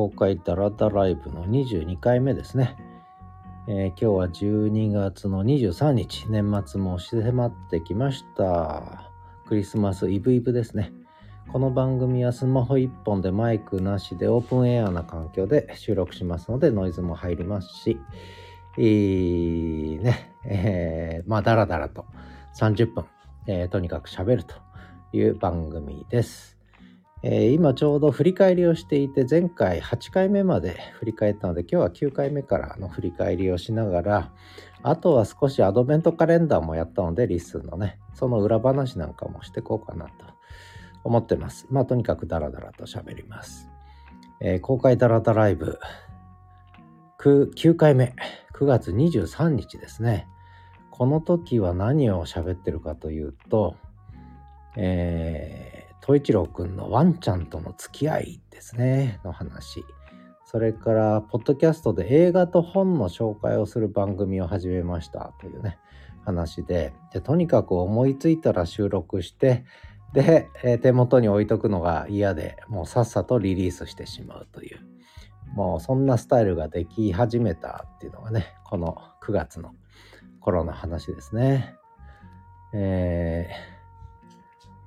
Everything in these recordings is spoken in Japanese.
公開ダラダライブの22回目ですね。えー、今日は12月の23日、年末も迫ってきました。クリスマスイブイブですね。この番組はスマホ1本でマイクなしでオープンエアな環境で収録しますのでノイズも入りますし、えー、ね、えー、まあダラダラと30分、えー、とにかく喋るという番組です。えー、今ちょうど振り返りをしていて前回8回目まで振り返ったので今日は9回目からの振り返りをしながらあとは少しアドベントカレンダーもやったので LISTEN のねその裏話なんかもしていこうかなと思ってます。まあとにかくダラダラと喋ります、えー、公開ダラダライブ 9, 9回目9月23日ですね。この時は何を喋ってるかというとえー統一郎くんのワンちゃんとの付き合いですね、の話。それから、ポッドキャストで映画と本の紹介をする番組を始めましたというね、話で、でとにかく思いついたら収録して、で、えー、手元に置いとくのが嫌で、もうさっさとリリースしてしまうという、もうそんなスタイルができ始めたっていうのがね、この9月の頃の話ですね。えー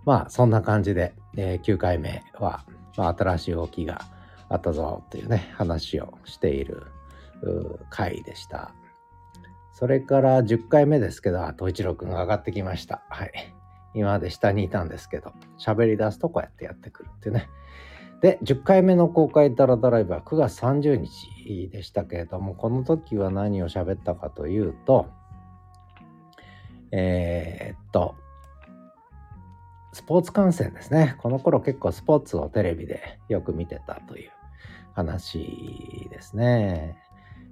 まあそんな感じで、えー、9回目は、まあ、新しい動きがあったぞというね話をしている回でした。それから10回目ですけど、東一郎くんが上がってきました。はい。今まで下にいたんですけど、喋り出すとこうやってやってくるっていうね。で、10回目の公開ダラダライブは9月30日でしたけれども、この時は何を喋ったかというと、えー、っと、スポーツ観戦ですね。この頃結構スポーツをテレビでよく見てたという話ですね。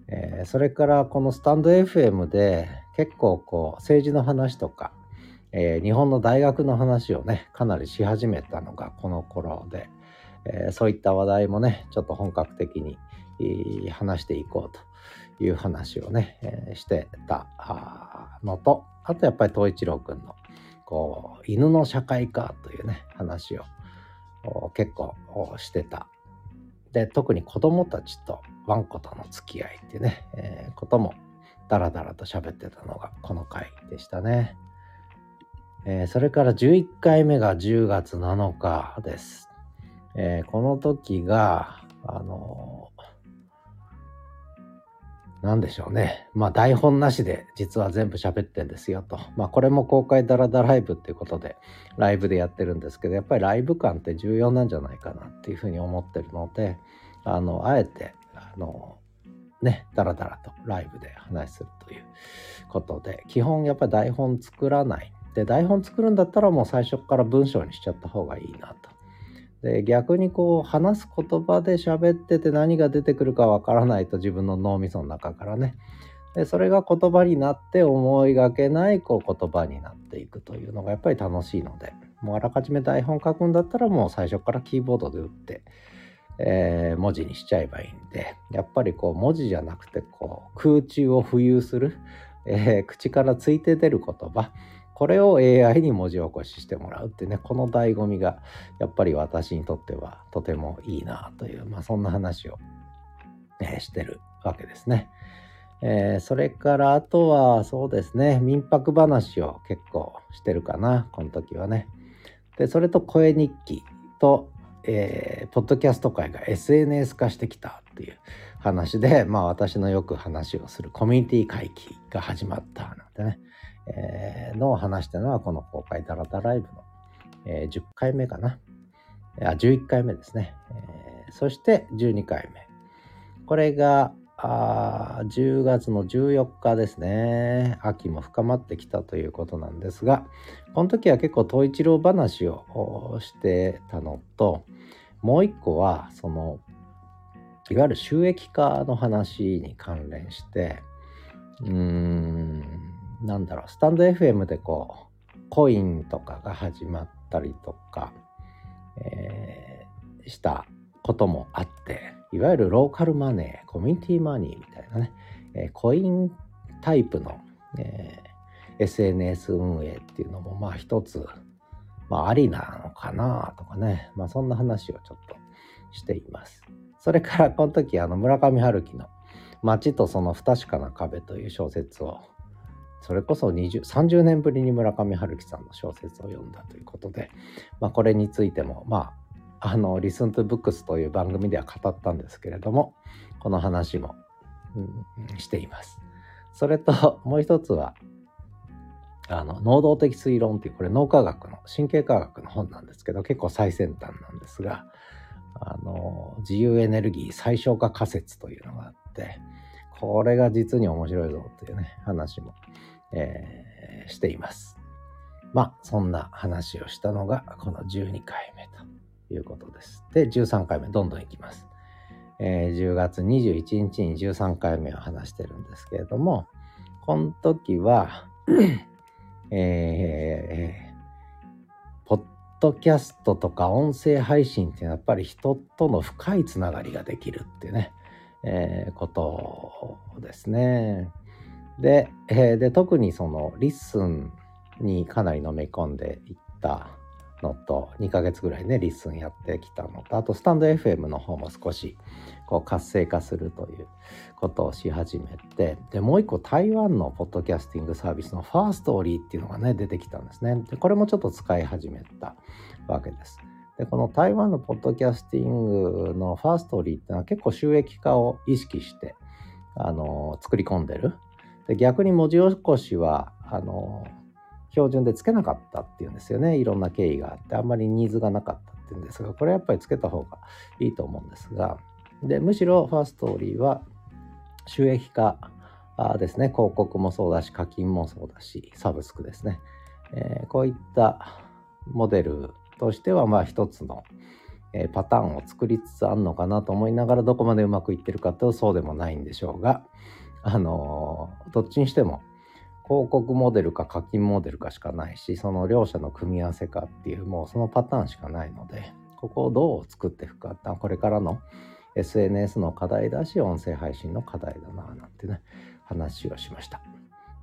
えー、それからこのスタンド FM で結構こう政治の話とか、えー、日本の大学の話をねかなりし始めたのがこの頃で、えー、そういった話題もねちょっと本格的に話していこうという話をね、えしてたのとあとやっぱり東一郎くんのこう犬の社会化というね話を結構してた。で特に子供たちとワンコとの付き合いっていうね、えー、こともダラダラと喋ってたのがこの回でしたね、えー、それから11回目が10月7日です、えー、この時があの何でしょうね。まあ台本なしで実は全部喋ってんですよと。まあこれも公開ダラダライブっていうことでライブでやってるんですけど、やっぱりライブ感って重要なんじゃないかなっていうふうに思ってるので、あの、あえて、あの、ね、ダラダラとライブで話するということで、基本やっぱり台本作らない。で、台本作るんだったらもう最初から文章にしちゃった方がいいなと。で逆にこう話す言葉で喋ってて何が出てくるかわからないと自分の脳みその中からね。でそれが言葉になって思いがけないこう言葉になっていくというのがやっぱり楽しいのでもうあらかじめ台本書くんだったらもう最初からキーボードで打って、えー、文字にしちゃえばいいんでやっぱりこう文字じゃなくてこう空中を浮遊する、えー、口からついて出る言葉これを AI に文字起こししてもらうってねこの醍醐味がやっぱり私にとってはとてもいいなという、まあ、そんな話を、ね、してるわけですね。えー、それからあとはそうですね民泊話を結構してるかなこの時はね。でそれと声日記と、えー、ポッドキャスト界が SNS 化してきたっていう話でまあ私のよく話をするコミュニティ回帰が始まったなんてねのを話したのはこの公開ダラダライブの、えー、10回目かな。あ、11回目ですね。そして12回目。これがあ10月の14日ですね。秋も深まってきたということなんですが、この時は結構統一郎話をしてたのと、もう一個は、その、いわゆる収益化の話に関連して、うーん、なんだろう、スタンド FM でこう、コインとかが始まったりとか、えー、したこともあって、いわゆるローカルマネー、コミュニティマニーみたいなね、えー、コインタイプの、えー、SNS 運営っていうのもまあ一つ、まあありなのかなとかね、まあそんな話をちょっとしています。それからこの時あの村上春樹の「街とその不確かな壁」という小説をそれこそ20 30年ぶりに村上春樹さんの小説を読んだということで、まあ、これについてもまああの「リスントゥブックスという番組では語ったんですけれどもこの話も、うん、しています。それともう一つはあの能動的推論っていうこれ脳科学の神経科学の本なんですけど結構最先端なんですがあの自由エネルギー最小化仮説というのがあってこれが実に面白いぞというね話も、えー、しています。まあそんな話をしたのがこの12回目ということです。で13回目どんどんいきます、えー、10月21日に13回目を話してるんですけれどもこの時は えー、ポッドキャストとか音声配信ってやっぱり人との深いつながりができるっていうね、えー、ことですね。で,、えー、で特にその LISTEN にかなりのめり込んでいったのと2ヶ月ぐらいね LISTEN やってきたのとあとスタンド FM の方も少しこう活性化するということをし始めてでもう一個台湾のポッドキャスティングサービスの Firstory っていうのがね出てきたんですね。でこれもちょっと使い始めたわけです。でこの台湾のポッドキャスティングのファーストーリーっていうのは結構収益化を意識してあの作り込んでるで逆に文字起こしはあの標準でつけなかったっていうんですよね。いろんな経緯があってあんまりニーズがなかったっていうんですがこれはやっぱりつけた方がいいと思うんですが。でむしろファーストーリーは収益化ですね。広告もそうだし課金もそうだしサブスクですね、えー、こういったモデルとしてはまあ一つの、え、パターンを作りつつあるのかなと思いながらどこまでうまくいってるかとそうでもないんでしょうが。あのー、どっちにしても広告モデルか課金モデルかしかないしその両者の組み合わせかっていうもうそのパターンしかないのでここをどう作っていくかこれからの SNS の課題だし音声配信の課題だななんてね話をしました。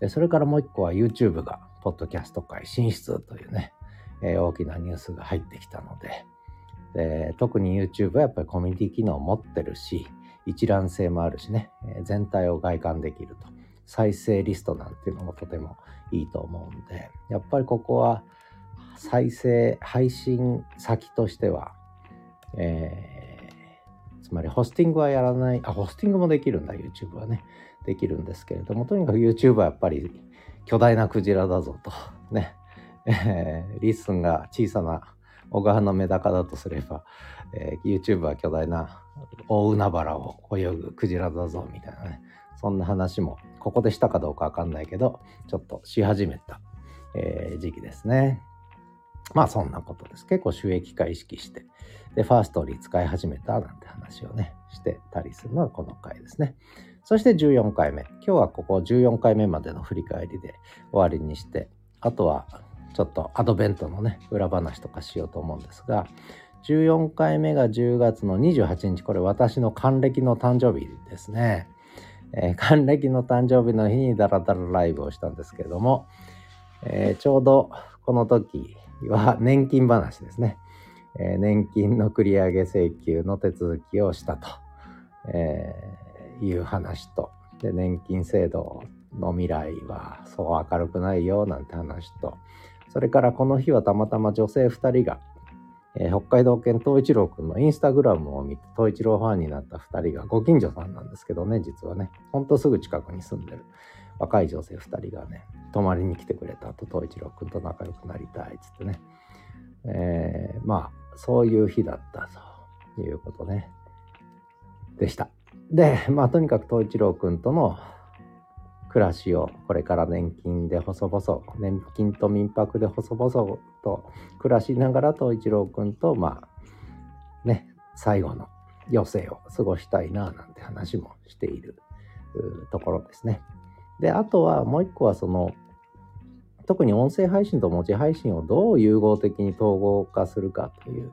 でそれからもう一個は YouTube がポッドキャスト界進出というね、えー、大きなニュースが入ってきたのでで特に YouTube はやっぱりコミュニティ機能を持ってるし一覧性もあるしね、え、全体を外観できると。再生リストなんていうのもとてもいいと思うんでやっぱりここは再生配信先としては、えー、つまりホスティングはやらないあホスティングもできるんだ YouTube はね。できるんですけれどもとにかく YouTube はやっぱり巨大なクジラだぞとね、えー、 LISTEN が小さな小川のメダカだとすれば、えー、YouTube は巨大な大海原を泳ぐクジラだぞみたいなねそんな話もここでしたかどうかわかんないけど、ちょっとし始めた、えー、時期ですね。まあそんなことです。結構収益化意識して、で、ファーストリー使い始めたなんて話をね、してたりするのがこの回ですね。そして14回目。今日はここ14回目までの振り返りで終わりにして、あとはちょっとアドベントのね、裏話とかしようと思うんですが、14回目が10月の28日、これ私の還暦の誕生日ですね。えー、還暦の誕生日の日にダラダラライブをしたんですけれども、えー、ちょうどこの時は年金話ですね。えー、年金の繰り上げ請求の手続きをしたと、えいう話とで、年金制度の未来はそう明るくないよなんて話と、それからこの日はたまたま女性2人がえー、北海道犬東一郎くんのインスタグラムを見て東一郎ファンになった2人がご近所さんなんですけどね実はね。ほんとすぐ近くに住んでる。若い女性2人がね泊まりに来てくれたと東一郎くんと仲良くなりたいっつってね、えー、まあそういう日だったということね。でした。でまあとにかく東一郎くんとの暮らしをこれから年金で細々年金と民泊で細々と暮らしながらと一郎君とまあね最後の余生を過ごしたいななんて話もしているところですね。であとはもう一個はその特に音声配信と文字配信をどう融合的に統合化するかという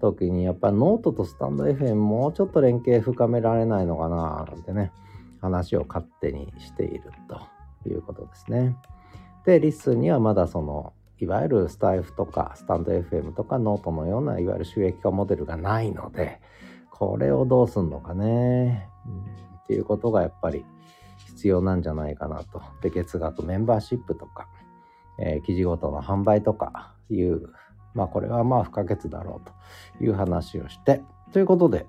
時にやっぱノートとスタンド FM もうちょっと連携深められないのかななんてね話を勝手にしているということですね。で、 LISTEN にはまだその、いわゆるスタイフとかスタンド FM とかノートのようないわゆる収益化モデルがないので、これをどうすんのかね、うん、っていうことがやっぱり必要なんじゃないかなと。で、月額メンバーシップとか、えー、記事ごとの販売とかいう、まあこれはまあ不可欠だろうという話をして、ということで、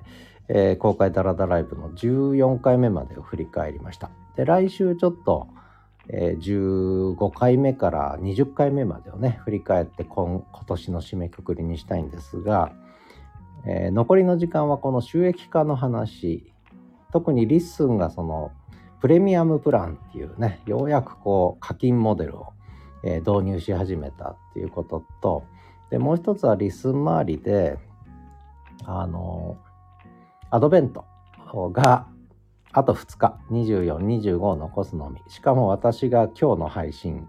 えー、公開ダラダライブの14回目までを振り返りました。で、来週ちょっと、えー、15回目から20回目までをね、振り返って今今年の締めくくりにしたいんですが、えー、残りの時間はこの収益化の話、特に LISTEN がそのプレミアムプランっていうね、ようやくこう課金モデルを、え、導入し始めたっていうことと、で、もう一つは LISTEN 周りで、あの、アドベントがあと2日、24、25を残すのみ。しかも私が今日の配信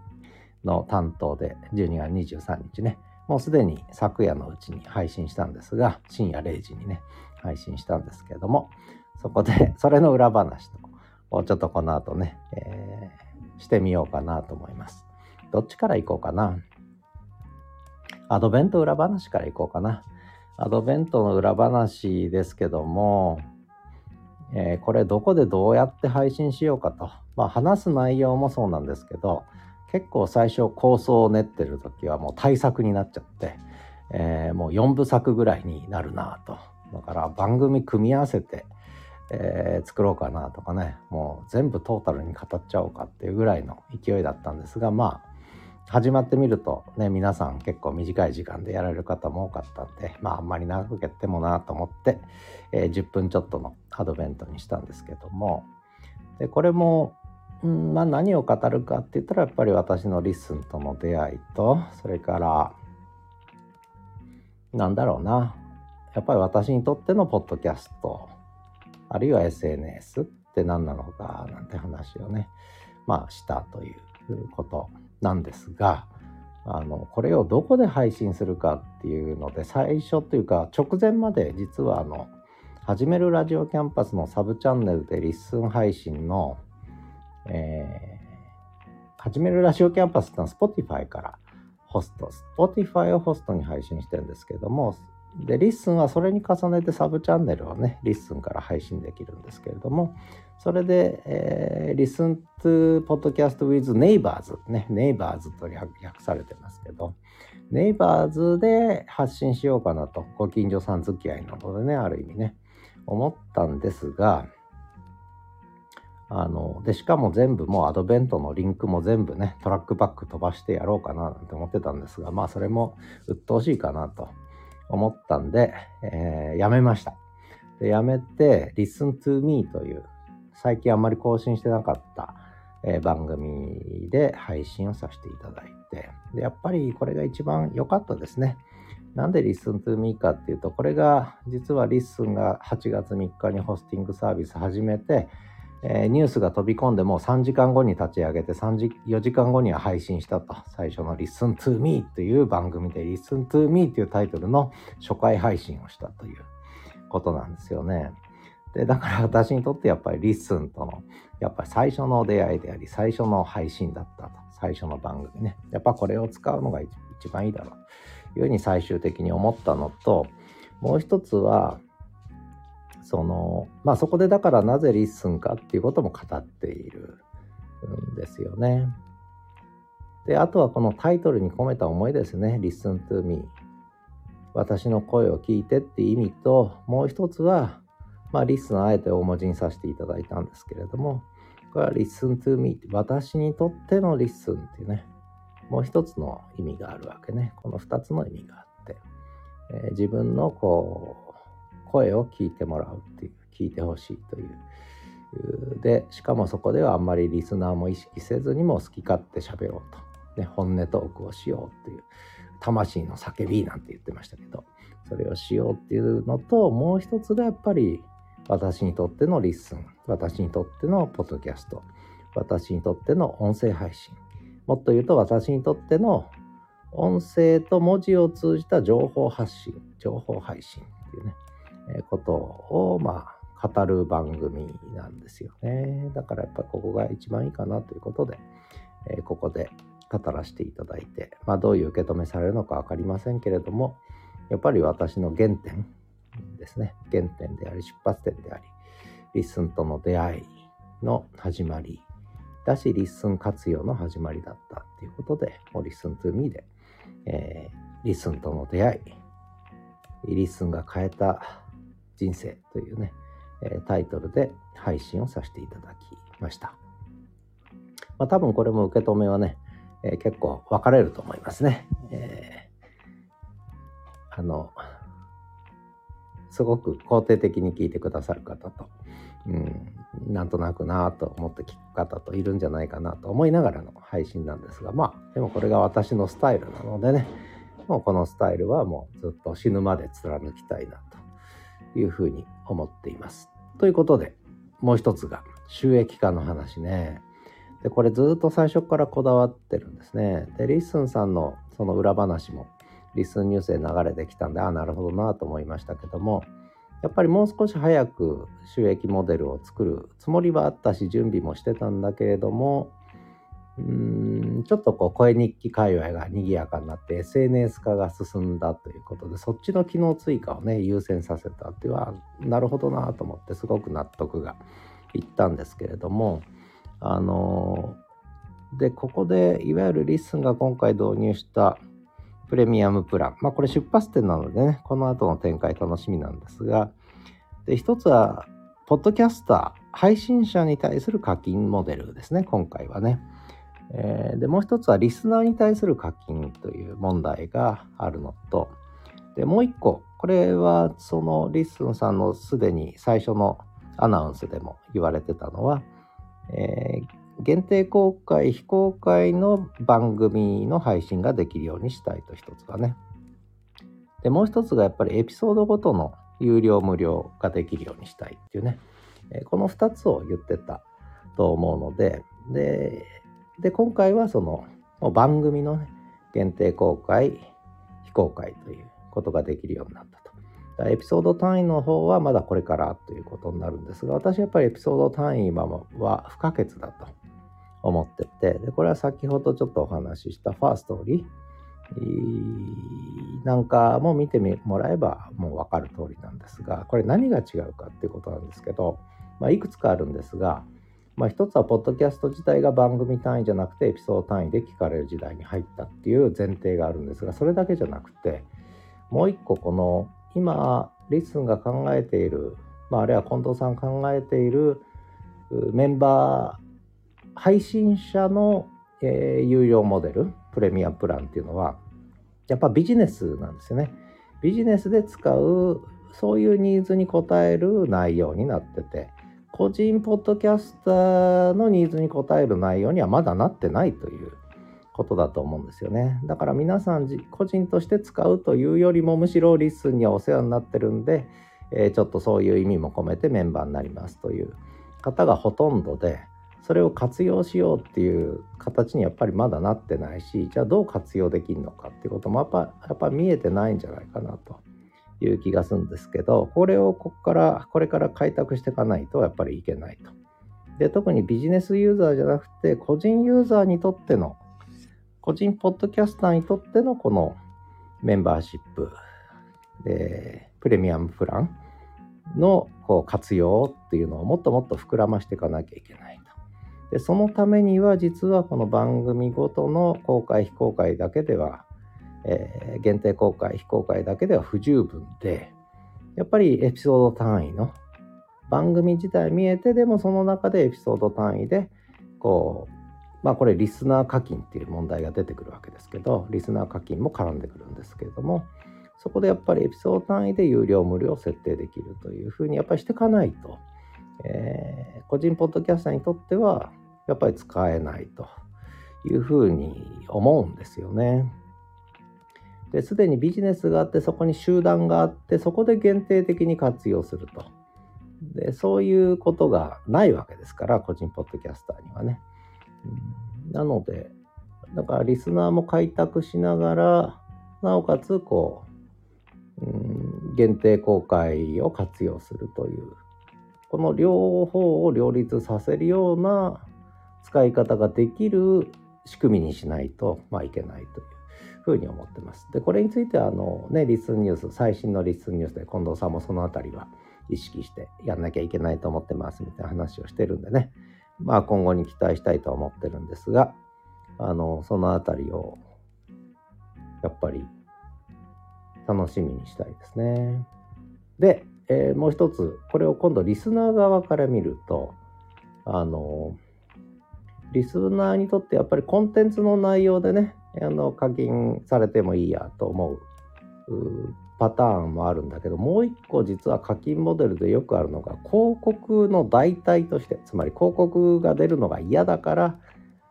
の担当で、12月23日ね、もうすでに昨夜のうちに配信したんですが、深夜0時にね、配信したんですけれども、そこで、それの裏話とをちょっとこの後ね、えー、してみようかなと思います。どっちから行こうかな？アドベント裏話から行こうかな。アドベントの裏話ですけども、えー、これどこでどうやって配信しようかと。まあ話す内容もそうなんですけど、結構最初構想を練ってる時はもう対策になっちゃって、えー、もう4部作ぐらいになるなと。だから番組組み合わせて、えー、作ろうかなとかねもう全部トータルに語っちゃおうかっていうぐらいの勢いだったんですがまあ始まってみるとね皆さん結構短い時間でやられる方も多かったんでまああんまり長くやってもなと思って、えー、10分ちょっとのアドベントにしたんですけども。でこれも、んまあ、何を語るかって言ったらやっぱり私の LISTEN との出会いとそれからなんだろうな。やっぱり私にとってのポッドキャストあるいは SNS って何なのかなんて話をね、まあしたということ。なんですが、あの、これをどこで配信するかっていうので、最初というか直前まで実はあの、始めるラジオキャンパスのサブチャンネルで LISTEN 配信の、えー、始めるラジオキャンパスってのは Spotify からホスト、Spotify をホストに配信してるんですけども、で、 LISTEN はそれに重ねてサブチャンネルをね、 LISTEN から配信できるんですけれども、それで、えー、Listen to Podcast with Neighbors ね、Neighbors と略されてますけど、Neighbors で発信しようかなと、ご近所さん付き合いなどでね、ある意味ね、思ったんですが、あの、で、しかも全部もうアドベントのリンクも全部ね、トラックバック飛ばしてやろうかななんて思ってたんですが、まあそれも鬱陶しいかなと。思ったんで、えー、やめました。で、やめて、Listen to Me という、最近あんまり更新してなかった、えー、番組で配信をさせていただいて、で、やっぱりこれが一番良かったですね。なんで Listen to Me かっていうと、これが、実は Listen が8月3日にホスティングサービス始めて、えー、ニュースが飛び込んでもう3時間後に立ち上げて3時4時間後には配信したと最初の Listen to Me という番組で Listen to Me というタイトルの初回配信をしたということなんですよね。で、だから私にとってやっぱり Listen とのやっぱり最初の出会いであり最初の配信だったと最初の番組ね。やっぱこれを使うのが一番いいだろうというふうに最終的に思ったのともう一つはそのまあそこでだからなぜ LISTEN かっていうことも語っているんですよね。で、あとはこのタイトルに込めた思いですね。Listen to me。私の声を聞いてって意味と、もう一つは、まあ、 LISTEN あえて大文字にさせていただいたんですけれども、これは Listen to me 私にとっての Listen っていうね、もう一つの意味があるわけね。この二つの意味があって、えー、自分のこう、声を聞いてもらうっていう、聞いてほしいという。で、しかもそこではあんまりリスナーも意識せずにも好き勝手喋ろうと。ね、本音トークをしようっていう、魂の叫びなんて言ってましたけど、それをしようっていうのと、もう一つがやっぱり私にとっての LISTEN、私にとってのポッドキャスト、私にとっての音声配信、もっと言うと私にとっての音声と文字を通じた情報発信、情報配信っていうね、ことを、まあ、語る番組なんですよね。だからやっぱここが一番いいかなということで、えここで語らせていただいて、まあ、どういう受け止めされるのか分かりませんけれども、やっぱり私の原点、ですね。原点であり、出発点であり、 LISTEN との出会いの始まりだし、 LISTEN 活用の始まりだったっていうことで、もう LISTEN to me で、えー、 LISTEN との出会い、 LISTEN が変えた人生というね、えタイトルで配信をさせていただきました。まあ、多分これも受け止めはね、えー、結構分かれると思いますね。えー、あの、すごく肯定的に聞いてくださる方と、うん、なんとなくなと思って聞く方といるんじゃないかなと思いながらの配信なんですが、まあ、でもこれが私のスタイルなのでね、もうこのスタイルはもうずっと死ぬまで貫きたいなというふうに思っています。ということで、もう一つが収益化の話ね。で、これずっと最初からこだわってるんですね。で、 LISTEN さんのその裏話も、 LISTEN NEWS で流れてきたんで、ああ、なるほどなと思いましたけども、やっぱりもう少し早く収益モデルを作るつもりはあったし、準備もしてたんだけれども、ちょっとこう声日記界隈が賑やかになって SNS 化が進んだということでそっちの機能追加をね優先させたっていうのはなるほどなと思ってすごく納得がいったんですけれどもあので、ここでいわゆる LISTEN が今回導入したプレミアムプラン。まあこれ出発点なのでね、この後の展開楽しみなんですが、で、一つは、ポッドキャスター、配信者に対する課金モデルですね、今回はね。えー、で、もう一つはリスナーに対する課金という問題があるのと、で、もう一個、これはその LISTEN さんのすでに最初のアナウンスでも言われてたのは、えー、限定公開非公開の番組の配信ができるようにしたいと一つがね。でもう一つがやっぱりエピソードごとの有料無料ができるようにしたいっていうね、えー、この2つを言ってたと思うのででで今回はその番組の、ね、限定公開非公開ということができるようになったと。エピソード単位の方はまだこれからということになるんですが、私やっぱりエピソード単位は不可欠だと思ってて、でこれは先ほどちょっとお話ししたファーストーリーなんかも見てもらえばもう分かる通りなんですが、これ何が違うかっていうことなんですけど、まあ、いくつかあるんですが、まあ、一つはポッドキャスト自体が番組単位じゃなくてエピソード単位で聞かれる時代に入ったっていう前提があるんですがそれだけじゃなくてもう一個この今リスンが考えている、まあ、あるいは近藤さん考えているメンバー配信者の、えー、有料モデルプレミアプランっていうのはやっぱビジネスなんですよね。ビジネスで使うそういうニーズに応える内容になってて個人ポッドキャスターのニーズに応える内容にはまだなってないということだと思うんですよね。だから皆さん個人として使うというよりもむしろ LISTEN にはお世話になってるんで、えー、ちょっとそういう意味も込めてメンバーになりますという方がほとんどでそれを活用しようっていう形にやっぱりまだなってないしじゃあどう活用できるのかっていうこともやっぱやっぱ見えてないんじゃないかなという気がするんですけどこれをここからこれから開拓していかないとやっぱりいけないと。で特にビジネスユーザーじゃなくて個人ユーザーにとっての個人ポッドキャスターにとってのこのメンバーシップでプレミアムプランのこう活用っていうのをもっともっと膨らましていかなきゃいけないと。でそのためには実はこの番組ごとの公開非公開だけでは、えー、限定公開非公開だけでは不十分でやっぱりエピソード単位の番組自体見えてでもその中でエピソード単位でこうまあこれリスナー課金っていう問題が出てくるわけですけどリスナー課金も絡んでくるんですけれどもそこでやっぱりエピソード単位で有料無料設定できるというふうにやっぱりしていかないと、えー、個人ポッドキャスターにとってはやっぱり使えないというふうに思うんですよね。ですでにビジネスがあってそこに集団があってそこで限定的に活用するとでそういうことがないわけですから個人ポッドキャスターにはね。うんなので、だからリスナーも開拓しながら、なおかつこう、うん、限定公開を活用するという、この両方を両立させるような使い方ができる仕組みにしないと、まあ、いけないという。ふうに思ってます。で、これについては、あのね、リスンニュース、最新のリスンニュースで近藤さんもそのあたりは意識してやんなきゃいけないと思ってますみたいな話をしてるんでね、まあ今後に期待したいと思ってるんですが、あの、そのあたりを、やっぱり楽しみにしたいですね。で、えー、もう一つ、これを今度リスナー側から見ると、あの、リスナーにとってやっぱりコンテンツの内容でね、あの課金されてもいいやと思うパターンもあるんだけどもう一個実は課金モデルでよくあるのが広告の代替としてつまり広告が出るのが嫌だから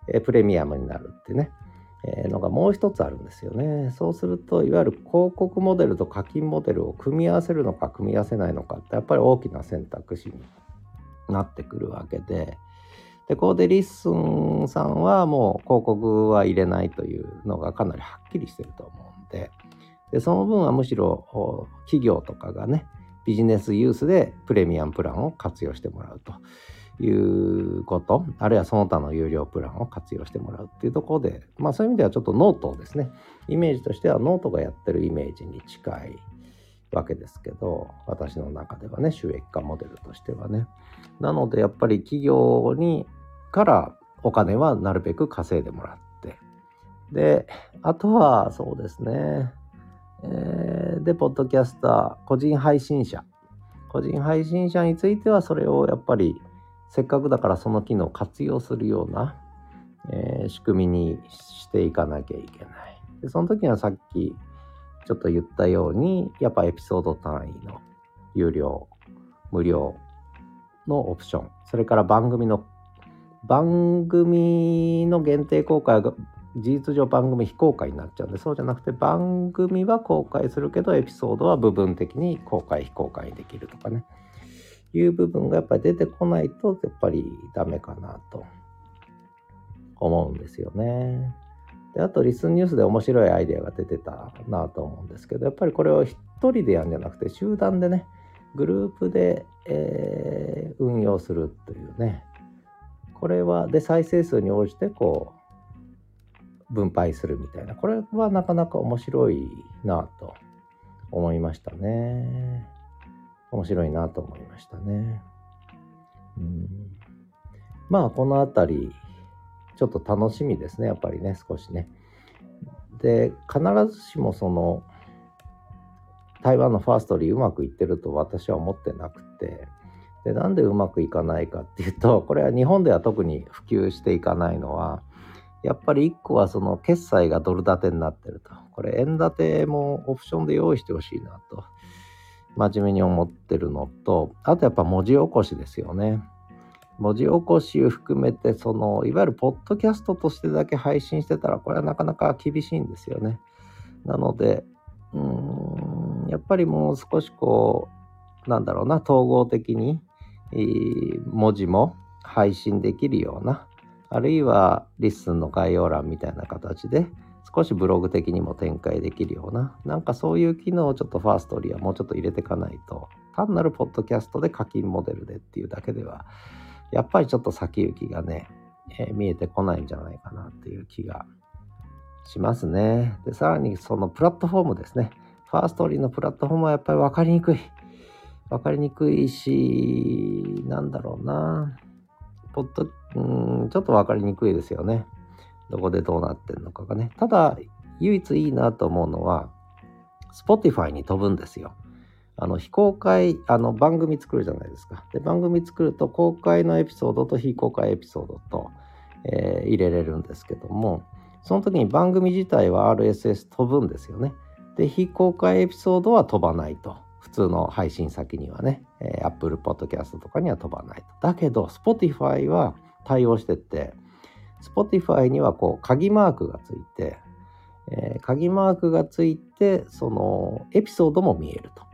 えプレミアムになるってね、えー、のがもう一つあるんですよね。そうするといわゆる広告モデルと課金モデルを組み合わせるのか組み合わせないのかってやっぱり大きな選択肢になってくるわけででここで LISTEN さんはもう広告は入れないというのがかなりはっきりしてると思うんで。でその分はむしろ企業とかがねビジネスユースでプレミアムプランを活用してもらうということあるいはその他の有料プランを活用してもらうっていうところでまあそういう意味ではちょっとノートをですねイメージとしてはノートがやってるイメージに近いわけですけど私の中ではね収益化モデルとしてはね。なのでやっぱり企業にからお金はなるべく稼いでもらって。であとはそうですね、えー、でポッドキャスター個人配信者。個人配信者についてはそれをやっぱりせっかくだからその機能を活用するような、えー、仕組みにしていかなきゃいけない。でその時にはさっきちょっと言ったようにやっぱエピソード単位の有料無料のオプションそれから番組の番組の限定公開が事実上番組非公開になっちゃうんでそうじゃなくて番組は公開するけどエピソードは部分的に公開非公開にできるとかねいう部分がやっぱり出てこないとやっぱりダメかなと思うんですよね。であとリスンニュースで面白いアイデアが出てたなと思うんですけどやっぱりこれを一人でやるんじゃなくて集団でねグループで、えー、運用するというね。これはで再生数に応じてこう分配するみたいな。これはなかなか面白いなと思いましたね。面白いなと思いましたね。うん。まあこの辺りちょっと楽しみですねやっぱりね少しね。で必ずしもその台湾のファーストリーうまくいってると私は思ってなくて。でなんでうまくいかないかっていうと これは日本では特に普及していかないのはやっぱり1個はその決済がドル建てになってると。これ円建てもオプションで用意してほしいなと真面目に思ってるのとあとやっぱ文字起こしですよね。文字起こしを含めてそのいわゆるポッドキャストとしてだけ配信してたらこれはなかなか厳しいんですよね。なのでうんやっぱりもう少しこうなんだろうな統合的に文字も配信できるようなあるいは LISTEN の概要欄みたいな形で少しブログ的にも展開できるようななんかそういう機能をちょっと Firstory はもうちょっと入れていかないと単なるポッドキャストで課金モデルでっていうだけではやっぱりちょっと先行きがね、えー、見えてこないんじゃないかなっていう気がしますね。で、さらにそのプラットフォームですね。ファーストリーのプラットフォームはやっぱり分かりにくい。分かりにくいし、なんだろうな。ポッド、うん、ちょっと分かりにくいですよね。どこでどうなってんのかがね。ただ、唯一いいなと思うのは、Spotify に飛ぶんですよ。あの、非公開、あの、番組作るじゃないですか。で、番組作ると、公開のエピソードと非公開エピソードと、えー、入れれるんですけども、その時に番組自体は RSS 飛ぶんですよね。で、非公開エピソードは飛ばないと。普通の配信先にはね、えー、Apple Podcast とかには飛ばないと。だけど、Spotify は対応してて、Spotify にはこう、鍵マークがついて、えー、鍵マークがついて、そのエピソードも見えると。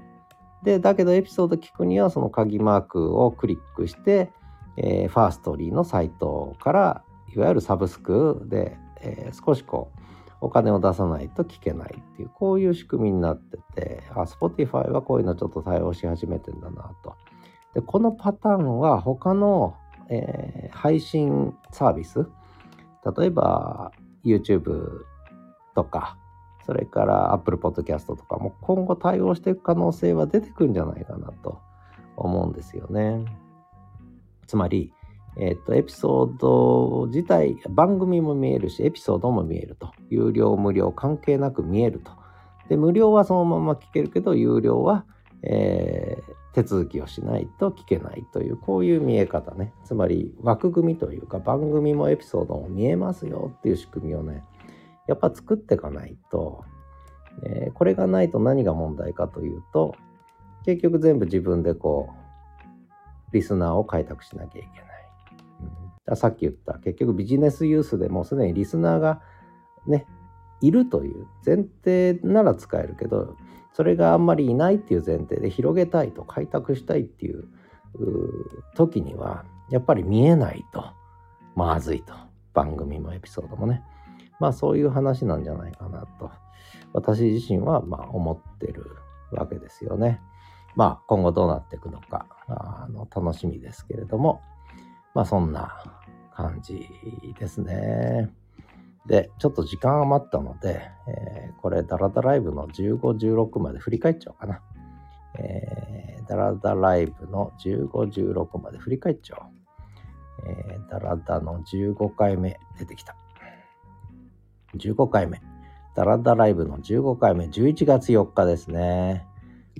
で、だけどエピソード聞くにはその鍵マークをクリックして、えー、ファーストリーのサイトからいわゆるサブスクで、えー、少しこうお金を出さないと聞けないっていうこういう仕組みになっててあ Spotify はこういうのちょっと対応し始めてんだなと。でこのパターンは他の、えー、配信サービス例えば YouTube とかそれから Apple Podcast とかも今後対応していく可能性は出てくるんじゃないかなと思うんですよね。つまり、えっ、と、エピソード自体、番組も見えるし、エピソードも見えると。有料、無料関係なく見えると。で、無料はそのまま聞けるけど、有料は、えー、手続きをしないと聞けないという、こういう見え方ね。つまり、枠組みというか、番組もエピソードも見えますよっていう仕組みをね、やっぱ作っていかないと、えー、これがないと何が問題かというと、結局全部自分でこう、リスナーを開拓しなきゃいけない。うん、さっき言った。結局ビジネスユースでもうすでにリスナーがねいるという前提なら使えるけどそれがあんまりいないっていう前提で広げたいと開拓したいっていう時にはやっぱり見えないと。まずいと。番組もエピソードもね。まあそういう話なんじゃないかなと私自身はまあ思ってるわけですよね。まあ今後どうなっていくのかあの楽しみですけれどもまあそんな感じですね。で、ちょっと時間余ったので、えー、これダラダライブの15、16まで振り返っちゃおうかな。えー、ダラダライブの15、16まで振り返っちゃおう。えー、ダラダの15回目出てきた。15回目。ダラダライブの15回目、11月4日ですね。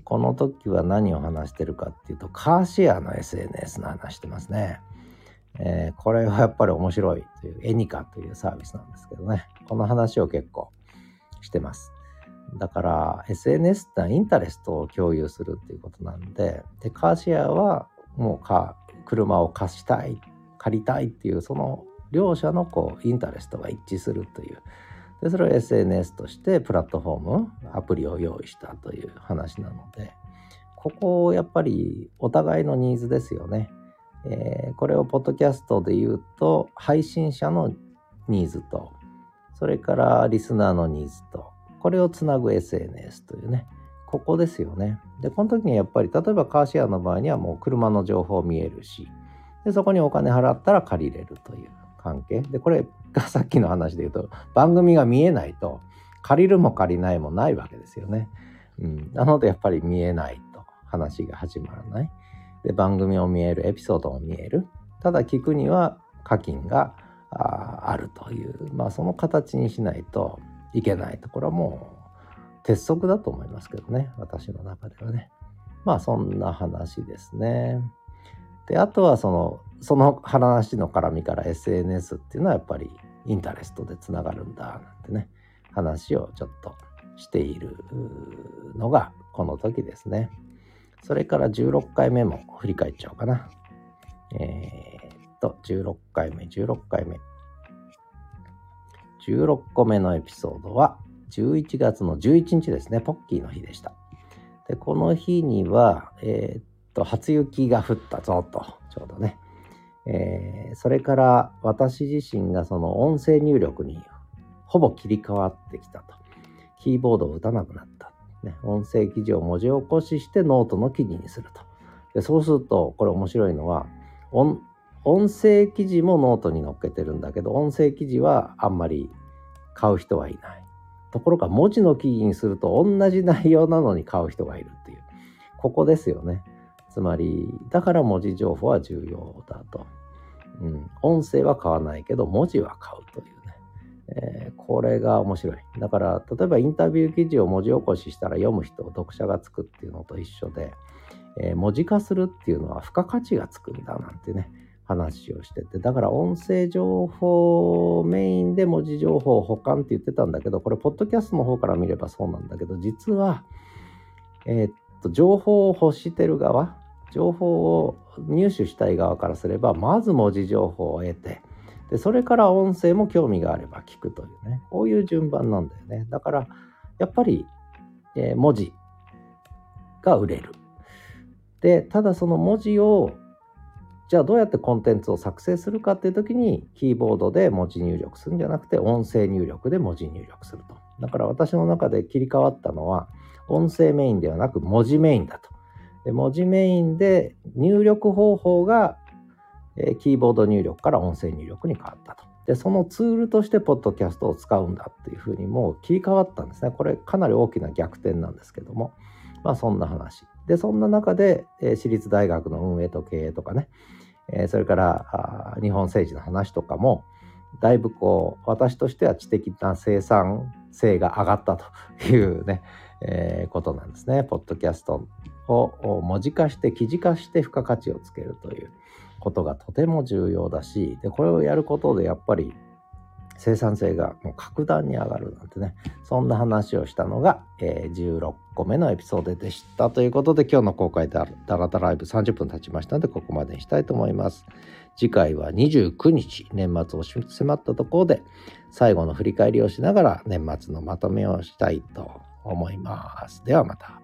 この時は何を話してるかっていうと、カーシェアの SNS の話してますね。えー、これはやっぱり面白いというエニカというサービスなんですけどねこの話を結構してますだから SNS ってインタレストを共有するっていうことなんででカーシェアはもうか車を貸したい借りたいっていうその両者のこうインタレストが一致するという。でそれを SNS としてプラットフォームアプリを用意したという話なのでここをやっぱりお互いのニーズですよね。えー、これをポッドキャストで言うと配信者のニーズとそれからリスナーのニーズとこれをつなぐ SNS というねここですよね。でこの時にやっぱり例えばカーシェアの場合にはもう車の情報見えるしでそこにお金払ったら借りれるという。関係？でこれがさっきの話で言うと番組が見えないと借りるも借りないもないわけですよね、うん、なのでやっぱり見えないと話が始まらない。で番組を見えるエピソードも見える。ただ聞くには課金があるという。まあその形にしないといけないところはもう鉄則だと思いますけどね。私の中ではね。まあそんな話ですね。であとはそのその話の絡みから SNS っていうのはやっぱりインタレストでつながるんだなんてね話をちょっとしているのがこの時ですね。それから16回目も振り返っちゃおうかな。えー、っと、16回目、16回目。16個目のエピソードは、11月の11日ですね、ポッキーの日でした。で、この日には、えー、っと、初雪が降ったぞと、ちょうどね。えー、それから私自身がその音声入力にほぼ切り替わってきたと。キーボードを打たなくなった。ね、音声記事を文字起こししてノートの記事にすると。でそうすると、これ面白いのは、音声記事もノートに載っけてるんだけど、音声記事はあんまり買う人はいない。ところが文字の記事にすると同じ内容なのに買う人がいるっていう。ここですよね。つまり、だから文字情報は重要だと。うん、音声は買わないけど文字は買うというね。えー、これが面白い。だから、例えばインタビュー記事を文字起こししたら読む人、読者がつくっていうのと一緒で、えー、文字化するっていうのは付加価値がつくんだなんてね、話をしてて、だから音声情報メインで文字情報保管って言ってたんだけど、これ、ポッドキャストの方から見ればそうなんだけど、実は、えー、っと、情報を欲してる側、情報を入手したい側からすれば、まず文字情報を得て、でそれから音声も興味があれば聞くというね。こういう順番なんだよね。だからやっぱり、えー、文字が売れる。でただその文字をじゃあどうやってコンテンツを作成するかっていう時にキーボードで文字入力するんじゃなくて音声入力で文字入力すると。だから私の中で切り替わったのは音声メインではなく文字メインだと。文字メインで入力方法がえキーボード入力から音声入力に変わったと。でそのツールとしてポッドキャストを使うんだっていうふうにもう切り替わったんですね。これかなり大きな逆転なんですけども。まあそんな話。でそんな中で、え、私立大学の運営と経営とかね、え、それから日本政治の話とかもだいぶこう私としては知的な生産性が上がったというね、えー、ことなんですね。ポッドキャストを文字化して記事化して付加価値をつけるということがとても重要だしでこれをやることでやっぱり生産性がもう格段に上がるなんてねそんな話をしたのが、えー、16個目のエピソードでしたということで今日の公開ダラダライブ30分経ちましたのでここまでにしたいと思います次回は29日年末を迫ったところで最後の振り返りをしながら年末のまとめをしたいと思います。ではまた。